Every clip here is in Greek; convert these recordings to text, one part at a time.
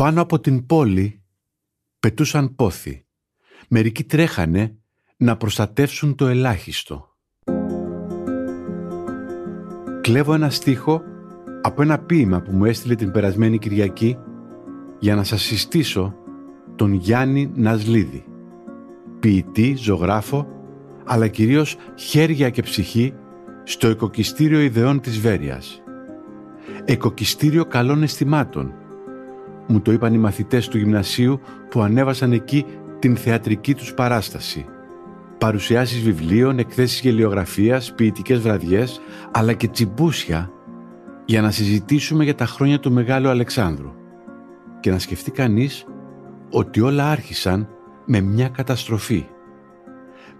Πάνω από την πόλη πετούσαν πόθη. Μερικοί τρέχανε να προστατεύσουν το ελάχιστο. Κλέβω ένα στίχο από ένα ποίημα που μου έστειλε την περασμένη Κυριακή για να σας συστήσω τον Γιάννη Νασλίδη. Ποιητή, ζωγράφο, αλλά κυρίως χέρια και ψυχή στο Εκοκιστήριο Ιδεών της Βέρειας. Εκοκιστήριο καλών αισθημάτων, μου το είπαν οι μαθητές του γυμνασίου που ανέβασαν εκεί την θεατρική τους παράσταση. Παρουσιάσεις βιβλίων, εκθέσεις γελιογραφίας, ποιητικές βραδιές, αλλά και τσιμπούσια για να συζητήσουμε για τα χρόνια του Μεγάλου Αλεξάνδρου. Και να σκεφτεί κανείς ότι όλα άρχισαν με μια καταστροφή.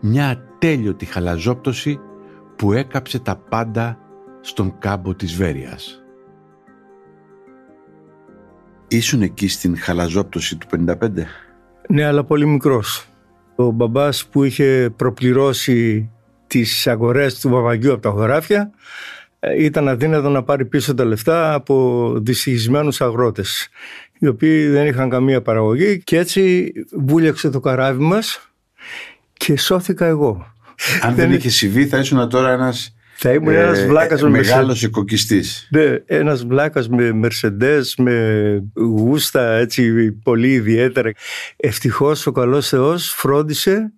Μια ατέλειωτη χαλαζόπτωση που έκαψε τα πάντα στον κάμπο της Βέρειας. Ήσουν εκεί στην χαλαζόπτωση του 55. Ναι, αλλά πολύ μικρός. Ο μπαμπάς που είχε προπληρώσει τις αγορές του Παπαγιού από τα χωράφια ε, ήταν αδύνατο να πάρει πίσω τα λεφτά από δυστυχισμένους αγρότες οι οποίοι δεν είχαν καμία παραγωγή και έτσι βούλιαξε το καράβι μας και σώθηκα εγώ. Αν δεν είχε συμβεί θα ήσουν τώρα ένας θα ήμουν ε, ένας βλάκας με Μεγάλος οικοκυστής. Ναι, ένας βλάκας με Mercedes, με γούστα έτσι πολύ ιδιαίτερα. Ευτυχώς ο καλός Θεός φρόντισε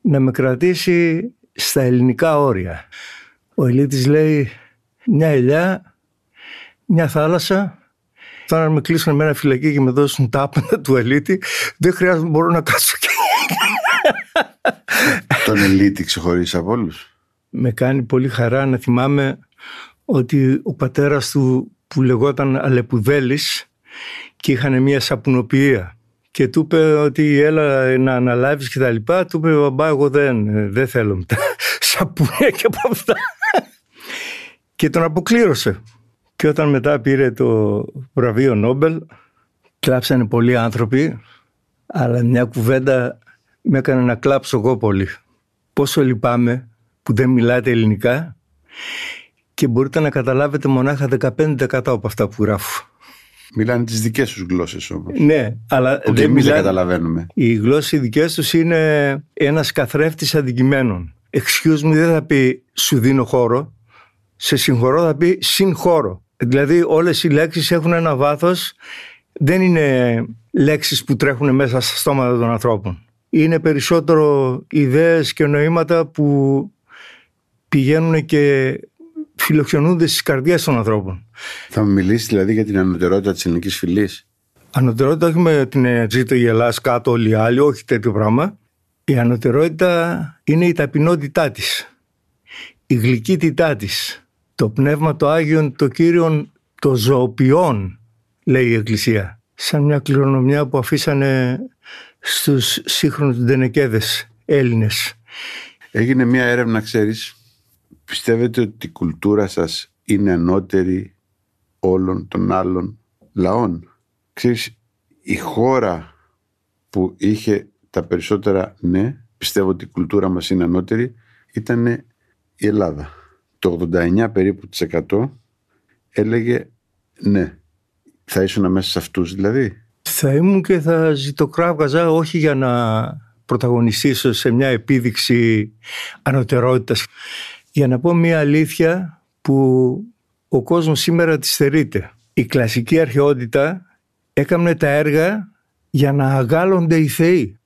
να με κρατήσει στα ελληνικά όρια. Ο Ελίτης λέει μια ελιά, μια θάλασσα. Τώρα να με κλείσουν με ένα φυλακή και με δώσουν τα άπαντα του Ελίτη, δεν χρειάζεται να μπορώ να κάτσω και. Τον Ελίτη ξεχωρίσει από όλους με κάνει πολύ χαρά να θυμάμαι ότι ο πατέρας του που λεγόταν Αλεπουδέλης και είχαν μια σαπουνοποιία και του είπε ότι έλα να αναλάβεις και τα λοιπά του είπε μπαμπά εγώ δεν, δεν θέλω μετά σαπούνια και από αυτά και τον αποκλήρωσε. Και όταν μετά πήρε το βραβείο Νόμπελ κλάψανε πολλοί άνθρωποι αλλά μια κουβέντα με έκανε να κλάψω εγώ πολύ. Πόσο λυπάμαι που δεν μιλάτε ελληνικά και μπορείτε να καταλάβετε μονάχα 15% από αυτά που γράφω. Μιλάνε τις δικές τους γλώσσες όμως. Ναι, αλλά που δεν εμείς δεν καταλαβαίνουμε. Οι γλώσσες οι δικές τους είναι ένας καθρέφτης αντικειμένων. Excuse me δεν θα πει σου δίνω χώρο, σε συγχωρώ θα πει συγχώρο. Δηλαδή όλες οι λέξεις έχουν ένα βάθος, δεν είναι λέξεις που τρέχουν μέσα στα στόματα των ανθρώπων. Είναι περισσότερο ιδέες και νοήματα που πηγαίνουν και φιλοξενούνται στις καρδιές των ανθρώπων. Θα μου μιλήσεις δηλαδή για την ανωτερότητα της ελληνικής φυλής; Ανωτερότητα όχι με την ε, ζήτω η Ελλάδα κάτω όλοι οι άλλοι, όχι τέτοιο πράγμα. Η ανωτερότητα είναι η ταπεινότητά της, η γλυκύτητά της, το πνεύμα το Άγιον, το Κύριον, το ζωοποιών, λέει η Εκκλησία. Σαν μια κληρονομιά που αφήσανε στους σύγχρονους ντενεκέδες Έλληνες. Έγινε μια έρευνα, ξέρεις, Πιστεύετε ότι η κουλτούρα σας είναι ανώτερη όλων των άλλων λαών; Ξέρεις, η χώρα που είχε τα περισσότερα ναι, πιστεύω ότι η κουλτούρα μας είναι ανώτερη, ήταν η Ελλάδα. Το 89 περίπου της 100 έλεγε ναι. Θα ήσουν μέσα σε αυτούς δηλαδή; Θα ήμουν και θα ζητοκράβγαζα όχι για να πρωταγωνιστήσω σε μια επίδειξη ανωτερότητας για να πω μια αλήθεια που ο κόσμος σήμερα τη στερείται. Η κλασική αρχαιότητα έκανε τα έργα για να αγάλλονται οι θεοί.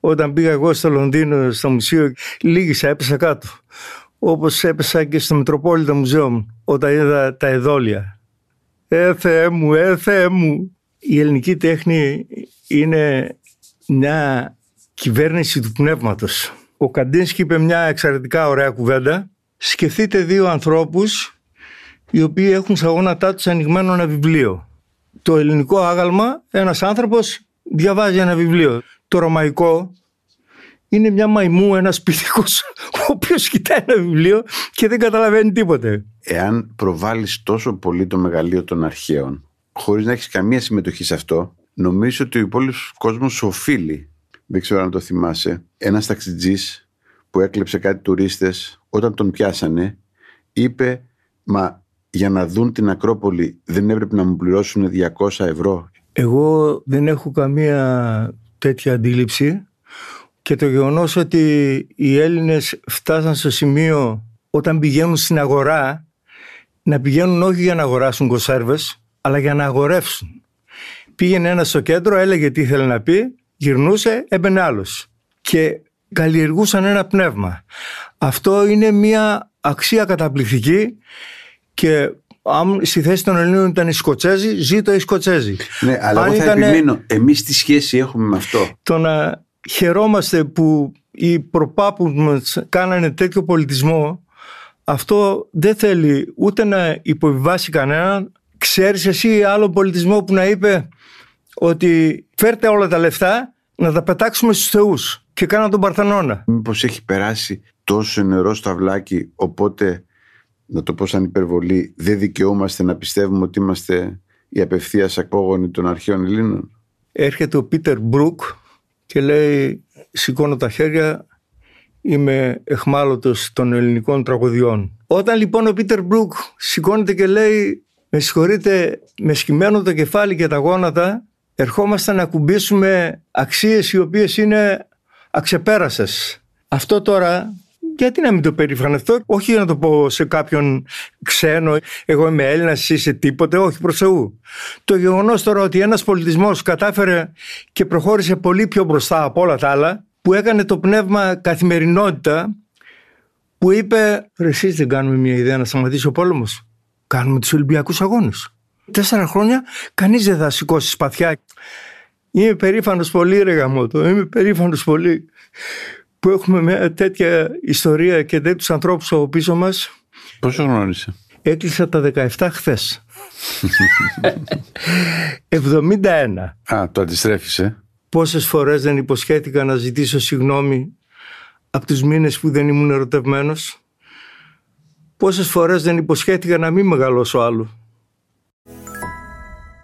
Όταν πήγα εγώ στο Λονδίνο στο μουσείο λίγησα, έπεσα κάτω. Όπως έπεσα και στο Μητροπόλιτο Μουζέο όταν είδα τα εδόλια. Ε, Θεέ μου, ε, Θεέ μου. Η ελληνική τέχνη είναι μια κυβέρνηση του πνεύματος. Ο Καντίνσκι είπε μια εξαιρετικά ωραία κουβέντα. Σκεφτείτε δύο ανθρώπους οι οποίοι έχουν στα γόνατά τους ανοιγμένο ένα βιβλίο. Το ελληνικό άγαλμα, ένας άνθρωπος διαβάζει ένα βιβλίο. Το ρωμαϊκό είναι μια μαϊμού, ένας πυθικός, ο οποίος κοιτάει ένα βιβλίο και δεν καταλαβαίνει τίποτε. Εάν προβάλλεις τόσο πολύ το μεγαλείο των αρχαίων, χωρίς να έχεις καμία συμμετοχή σε αυτό, νομίζω ότι ο υπόλοιπος κόσμος οφείλει, δεν ξέρω αν το θυμάσαι, ένας ταξιτζής που έκλεψε κάτι τουρίστες, όταν τον πιάσανε, είπε «Μα για να δουν την Ακρόπολη δεν έπρεπε να μου πληρώσουν 200 ευρώ». Εγώ δεν έχω καμία τέτοια αντίληψη και το γεγονός ότι οι Έλληνες φτάσαν στο σημείο όταν πηγαίνουν στην αγορά να πηγαίνουν όχι για να αγοράσουν κονσέρβες αλλά για να αγορεύσουν. Πήγαινε ένας στο κέντρο, έλεγε τι ήθελε να πει, γυρνούσε, έμπαινε άλλος. Και καλλιεργούσαν ένα πνεύμα. Αυτό είναι μια αξία καταπληκτική και αν στη θέση των Ελλήνων ήταν οι Σκοτσέζοι, ζήτω οι Σκοτσέζοι. Ναι, αλλά εγώ θα ήταν... επιμείνω. Εμείς τι σχέση έχουμε με αυτό; Το να χαιρόμαστε που οι προπάπους μας κάνανε τέτοιο πολιτισμό, αυτό δεν θέλει ούτε να υποβιβάσει κανέναν. Ξέρεις εσύ άλλο πολιτισμό που να είπε ότι φέρτε όλα τα λεφτά να τα πετάξουμε στους θεούς και κάνα τον Παρθενώνα. Μήπως έχει περάσει τόσο νερό στο αυλάκι οπότε να το πω σαν υπερβολή δεν δικαιούμαστε να πιστεύουμε ότι είμαστε οι απευθείας απόγονοι των αρχαίων Ελλήνων; Έρχεται ο Πίτερ Μπρουκ και λέει σηκώνω τα χέρια είμαι εχμάλωτος των ελληνικών τραγωδιών. Όταν λοιπόν ο Πίτερ Μπρουκ σηκώνεται και λέει με συγχωρείτε με σκυμμένο το κεφάλι και τα γόνατα ερχόμαστε να κουμπίσουμε αξίες οι οποίες είναι αξεπέρασες. Αυτό τώρα γιατί να μην το περηφανευτώ, όχι να το πω σε κάποιον ξένο, εγώ είμαι Έλληνας, εσύ είσαι τίποτε, όχι προς Θεού. Το γεγονός τώρα ότι ένας πολιτισμός κατάφερε και προχώρησε πολύ πιο μπροστά από όλα τα άλλα, που έκανε το πνεύμα καθημερινότητα, που είπε: Εσείς δεν κάνουμε μια ιδέα να σταματήσει ο πόλεμος. Κάνουμε τους Ολυμπιακούς Αγώνες. Τέσσερα χρόνια κανείς δεν θα σηκώσει σπαθιά. Είμαι περήφανος πολύ, ρε γαμότο. Είμαι περήφανος πολύ που έχουμε μια τέτοια ιστορία και τέτοιους ανθρώπους από πίσω μας. Πόσο γνώρισε; Έκλεισα τα 17 χθες. 71. Α, το αντιστρέφει, ε. Πόσες φορές δεν υποσχέθηκα να ζητήσω συγγνώμη από τους μήνες που δεν ήμουν ερωτευμένος. Πόσες φορές δεν υποσχέθηκα να μην μεγαλώσω άλλο.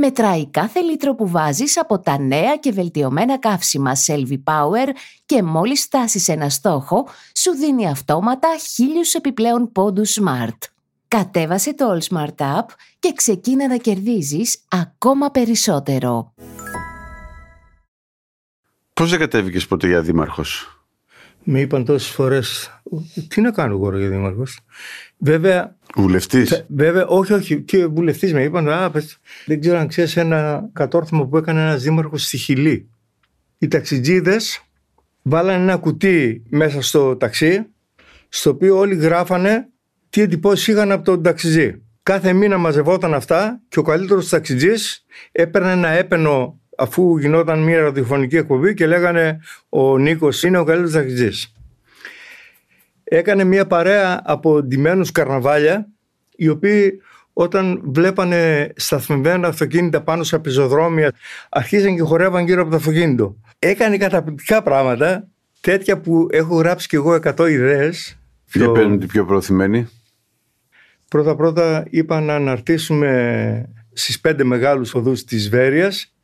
Μετράει κάθε λίτρο που βάζεις από τα νέα και βελτιωμένα καύσιμα Selvi Power και μόλις φτάσεις ένα στόχο, σου δίνει αυτόματα χίλιους επιπλέον πόντους Smart. Κατέβασε το All Smart App και ξεκίνα να κερδίζεις ακόμα περισσότερο. Πώς δεν κατέβηκες ποτέ για δήμαρχος; Με είπαν τόσες φορές, τι να κάνω εγώ για δήμαρχος. Βέβαια. Βουλευτής. Βέβαια, όχι, όχι. Και βουλευτής με είπαν, Α, πες, δεν ξέρω αν ξέρεις ένα κατόρθωμα που έκανε ένας δήμαρχος στη Χιλή. Οι ταξιτζίδες βάλανε ένα κουτί μέσα στο ταξί, στο οποίο όλοι γράφανε τι εντυπώσεις είχαν από τον ταξιτζή. Κάθε μήνα μαζευόταν αυτά και ο καλύτερος ταξιτζής έπαιρνε ένα έπαινο αφού γινόταν μια ραδιοφωνική εκπομπή και λέγανε Ο Νίκος είναι ο καλύτερος ταξιτζής έκανε μια παρέα από ντυμένους καρναβάλια οι οποίοι όταν βλέπανε σταθμιμένα αυτοκίνητα πάνω σε πεζοδρόμια αρχίζαν και χορεύαν γύρω από το αυτοκίνητο. Έκανε καταπληκτικά πράγματα τέτοια που έχω γράψει και εγώ 100 ιδέες. Ποια το... την πιο προωθημένη. Πρώτα πρώτα είπα να αναρτήσουμε στις πέντε μεγάλους οδούς της Βέρειας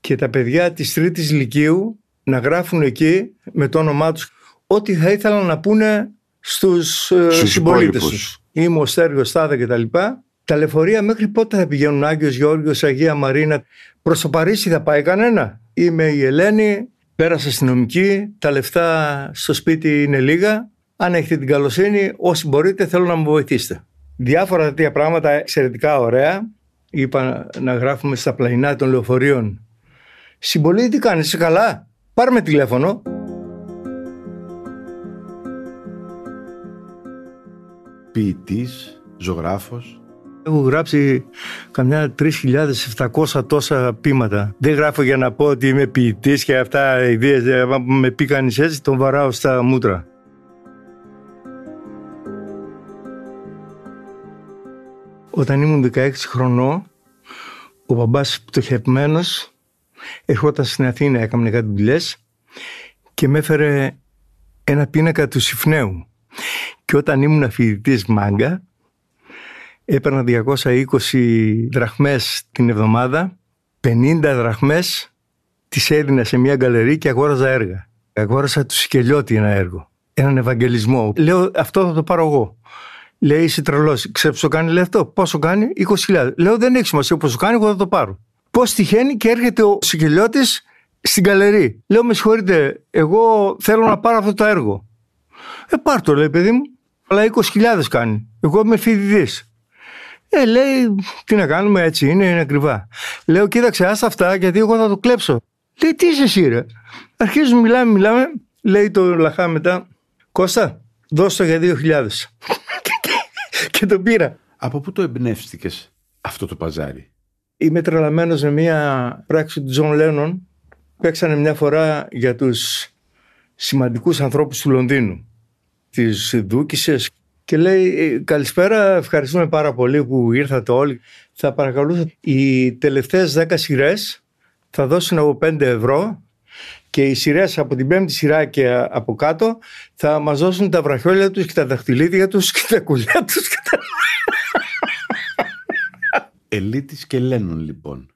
και τα παιδιά της τρίτης λυκείου να γράφουν εκεί με το όνομά τους ό,τι θα ήθελαν να πούνε στους, ε, στους συμπολίτες τους. Είμαι ο Στέργος Στάδα και τα λοιπά. Τα λεωφορεία μέχρι πότε θα πηγαίνουν; Άγιος Γιώργος, Αγία Μαρίνα. Προς το Παρίσι θα πάει κανένα; Είμαι η Ελένη, πέρασα αστυνομική, τα λεφτά στο σπίτι είναι λίγα. Αν έχετε την καλοσύνη, όσοι μπορείτε θέλω να μου βοηθήσετε. Διάφορα τέτοια πράγματα εξαιρετικά ωραία. Είπα να γράφουμε στα πλαϊνά των λεωφορείων. Συμπολίτη τι κάνεις, είσαι καλά; Πάρε με τηλέφωνο. Ποιητής, ζωγράφος. Έχω γράψει καμιά 3.700 τόσα πείματα. Δεν γράφω για να πω ότι είμαι ποιητής και αυτά οι ιδέε. Αν με πει κανείς έτσι, τον βαράω στα μούτρα. Όταν ήμουν 16 χρονών, ο μπαμπάς πτωχευμένος ερχόταν στην Αθήνα, έκανε κάτι δουλειές και με έφερε ένα πίνακα του Συφνέου. Και όταν ήμουν φοιτητής μάγκα, έπαιρνα 220 δραχμές την εβδομάδα, 50 δραχμές τις έδινα σε μια γκαλερί και αγόραζα έργα. Αγόρασα του Σικελιώτη ένα έργο, έναν Ευαγγελισμό. Λέω αυτό θα το πάρω εγώ. Λέει είσαι τρελός. Ξέρεις πόσο κάνει, λέει αυτό. Πόσο κάνει, 20.000. Λέω δεν έχει σημασία πόσο κάνει, εγώ θα το πάρω. Πώς τυχαίνει και έρχεται ο Σικελιώτη στην καλερί. Λέω με συγχωρείτε, εγώ θέλω να πάρω αυτό το έργο. Ε, πάρ το, λέει παιδί μου. Αλλά 20.000 κάνει. Εγώ είμαι φοιτητής. Ε, λέει, τι να κάνουμε έτσι, είναι, είναι ακριβά. Λέω, κοίταξε, άστα αυτά, γιατί εγώ θα το κλέψω. Λέει, τι είσαι εσύ, ρε; Αρχίζουμε, μιλάμε, μιλάμε. Λέει το λαχά μετά, Κώστα, δώσ' το για 2.000. και το πήρα. Από πού το εμπνεύστηκες αυτό το παζάρι; Είμαι τρελαμένος με μια πράξη του Τζον Λένον. Παίξανε μια φορά για τους σημαντικούς ανθρώπους του Λονδίνου. Τις δούκισσες και λέει καλησπέρα, ευχαριστούμε πάρα πολύ που ήρθατε όλοι. Θα παρακαλούσα οι τελευταίες 10 σειρές θα δώσουν από 5 ευρώ και οι σειρές από την πέμπτη σειρά και από κάτω θα μας δώσουν τα βραχιόλια τους και τα δαχτυλίδια τους και τα κουλιά τους. Και τα... Ελίτης και Λένον λοιπόν.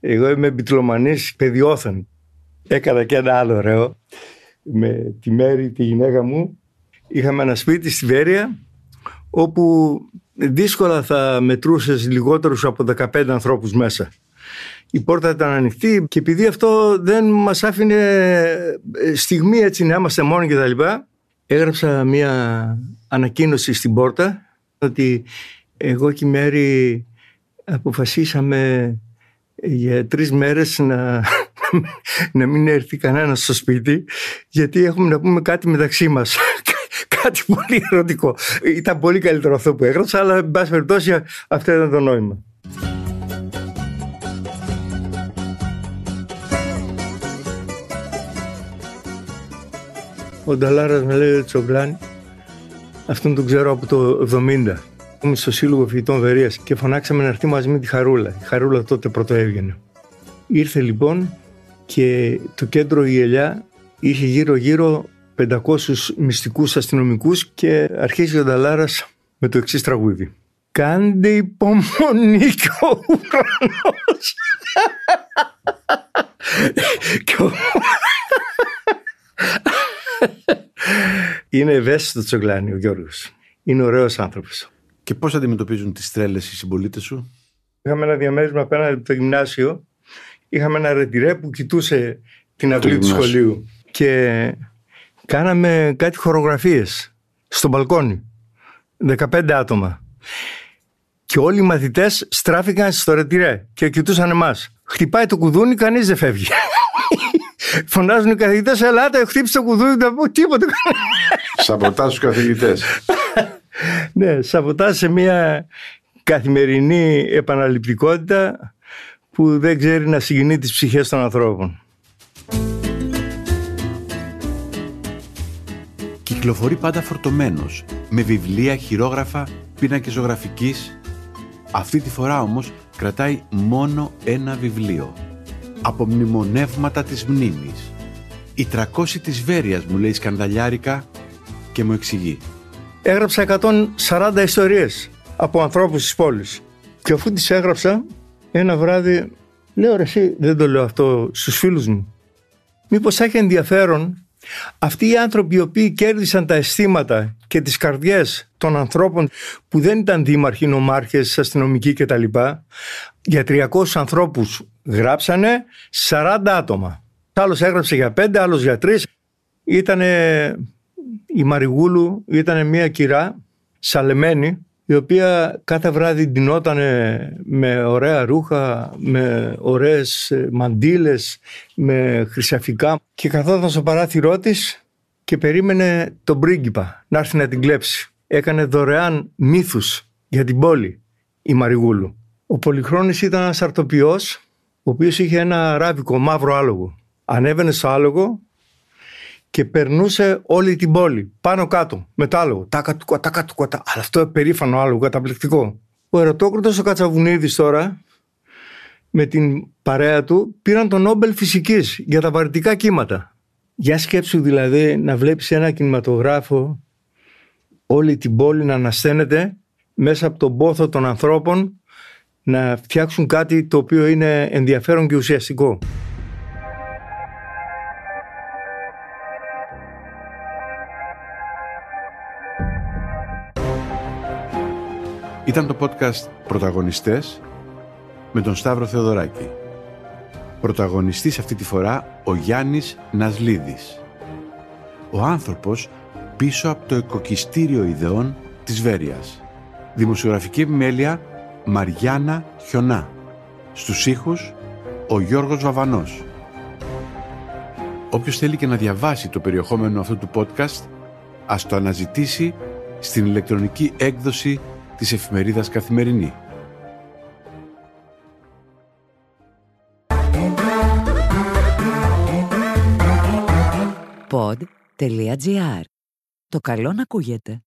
Εγώ είμαι μπιτλομανής παιδιόθεν. Έκανα και ένα άλλο ωραίο με τη Μέρη, τη γυναίκα μου. Είχαμε ένα σπίτι στη Βέρεια όπου δύσκολα θα μετρούσες λιγότερους από 15 ανθρώπους μέσα. Η πόρτα ήταν ανοιχτή και επειδή αυτό δεν μας άφηνε ε, στιγμή έτσι να είμαστε μόνοι και τα λοιπά, έγραψα μια ανακοίνωση στην πόρτα ότι εγώ και η Μέρη αποφασίσαμε για τρεις μέρες να, να μην έρθει κανένας στο σπίτι γιατί έχουμε να πούμε κάτι μεταξύ μας κάτι πολύ ερωτικό ήταν πολύ καλύτερο αυτό που έγραψα αλλά εν πάση περιπτώσει αυτό ήταν το νόημα Ο Νταλάρας με λέει Τσογκλάνη αυτόν τον ξέρω από το 70 Είμαι στο Σύλλογο Φοιτητών Βερίας και φωνάξαμε να έρθει μαζί με τη Χαρούλα. Η Χαρούλα τότε πρώτο έβγαινε. Ήρθε λοιπόν και το κέντρο η Ελιά είχε γύρω-γύρω 500 μυστικούς αστυνομικούς και αρχίζει ο Νταλάρας με το εξής τραγούδι. Κάντε υπομονή και ο ουρανός. Είναι ευαίσθητο τσογλάνι ο Γιώργος. Είναι ωραίος άνθρωπος. Και πώς αντιμετωπίζουν τις τρέλες οι συμπολίτες σου, Είχαμε ένα διαμέρισμα απέναντι από το γυμνάσιο. Είχαμε ένα ρετυρέ που κοιτούσε την αυλή του σχολείου. Και κάναμε κάτι χορογραφίες στο μπαλκόνι. 15 άτομα. Και όλοι οι μαθητές στράφηκαν στο ρετυρέ και κοιτούσαν εμάς. Χτυπάει το κουδούνι, κανείς δεν φεύγει. Φωνάζουν οι καθηγητές, ελάτε, χτύπησε το κουδούνι, δεν πω τίποτα. Σαμποτάζουν τους καθηγητές. ναι, σαβωτά σε μια καθημερινή επαναληπτικότητα που δεν ξέρει να συγκινεί τις ψυχές των ανθρώπων. Κυκλοφορεί πάντα φορτωμένος, με βιβλία, χειρόγραφα, πίνακες ζωγραφικής. Αυτή τη φορά όμως κρατάει μόνο ένα βιβλίο. Από μνημονεύματα της μνήμης. «Η 300 της Βέρειας» μου λέει σκανδαλιάρικα και μου εξηγεί. Έγραψα 140 ιστορίες από ανθρώπους της πόλης. Και αφού τις έγραψα, ένα βράδυ λέω ρε εσύ δεν το λέω αυτό στους φίλους μου. Μήπως έχει ενδιαφέρον Αυτοί οι άνθρωποι οι οποίοι κέρδισαν τα αισθήματα και τις καρδιές των ανθρώπων που δεν ήταν δήμαρχοι, νομάρχες, αστυνομικοί κτλ. Για 300 ανθρώπους γράψανε 40 άτομα. Άλλος έγραψε για 5, άλλος για 3. Ήτανε η Μαριγούλου, ήταν μια κυρά σαλεμένη η οποία κάθε βράδυ ντυνόταν με ωραία ρούχα, με ωραίες ε, μαντίλες, με χρυσαφικά και καθόταν στο παράθυρό της και περίμενε τον πρίγκιπα να έρθει να την κλέψει. Έκανε δωρεάν μύθους για την πόλη η Μαριγούλου. Ο Πολυχρόνης ήταν ένας αρτοποιός, ο οποίος είχε ένα ράβικο μαύρο άλογο. Ανέβαινε στο άλογο και περνούσε όλη την πόλη πάνω κάτω με το άλογο. Τάκα του τάκα του Αλλά αυτό περήφανο άλογο, καταπληκτικό. Ο Ερωτόκριτος ο Κατσαβουνίδης τώρα με την παρέα του πήραν τον Νόμπελ Φυσικής για τα βαρυτικά κύματα. Για σκέψου δηλαδή να βλέπεις ένα κινηματογράφο όλη την πόλη να ανασταίνεται μέσα από τον πόθο των ανθρώπων να φτιάξουν κάτι το οποίο είναι ενδιαφέρον και ουσιαστικό. Ήταν το podcast «Πρωταγωνιστές» με τον Σταύρο Θεοδωράκη. Πρωταγωνιστής αυτή τη φορά ο Γιάννης Νασλίδης. Ο άνθρωπος πίσω από το οικοκυστήριο ιδεών της Βέρειας. Δημοσιογραφική επιμέλεια Μαριάννα Χιονά. Στους ήχους ο Γιώργος Βαβανός. Όποιος θέλει και να διαβάσει το περιεχόμενο αυτού του podcast, ας το αναζητήσει στην ηλεκτρονική έκδοση της εφημερίδας Καθημερινή. Pod.gr. Το καλό να ακούγεται.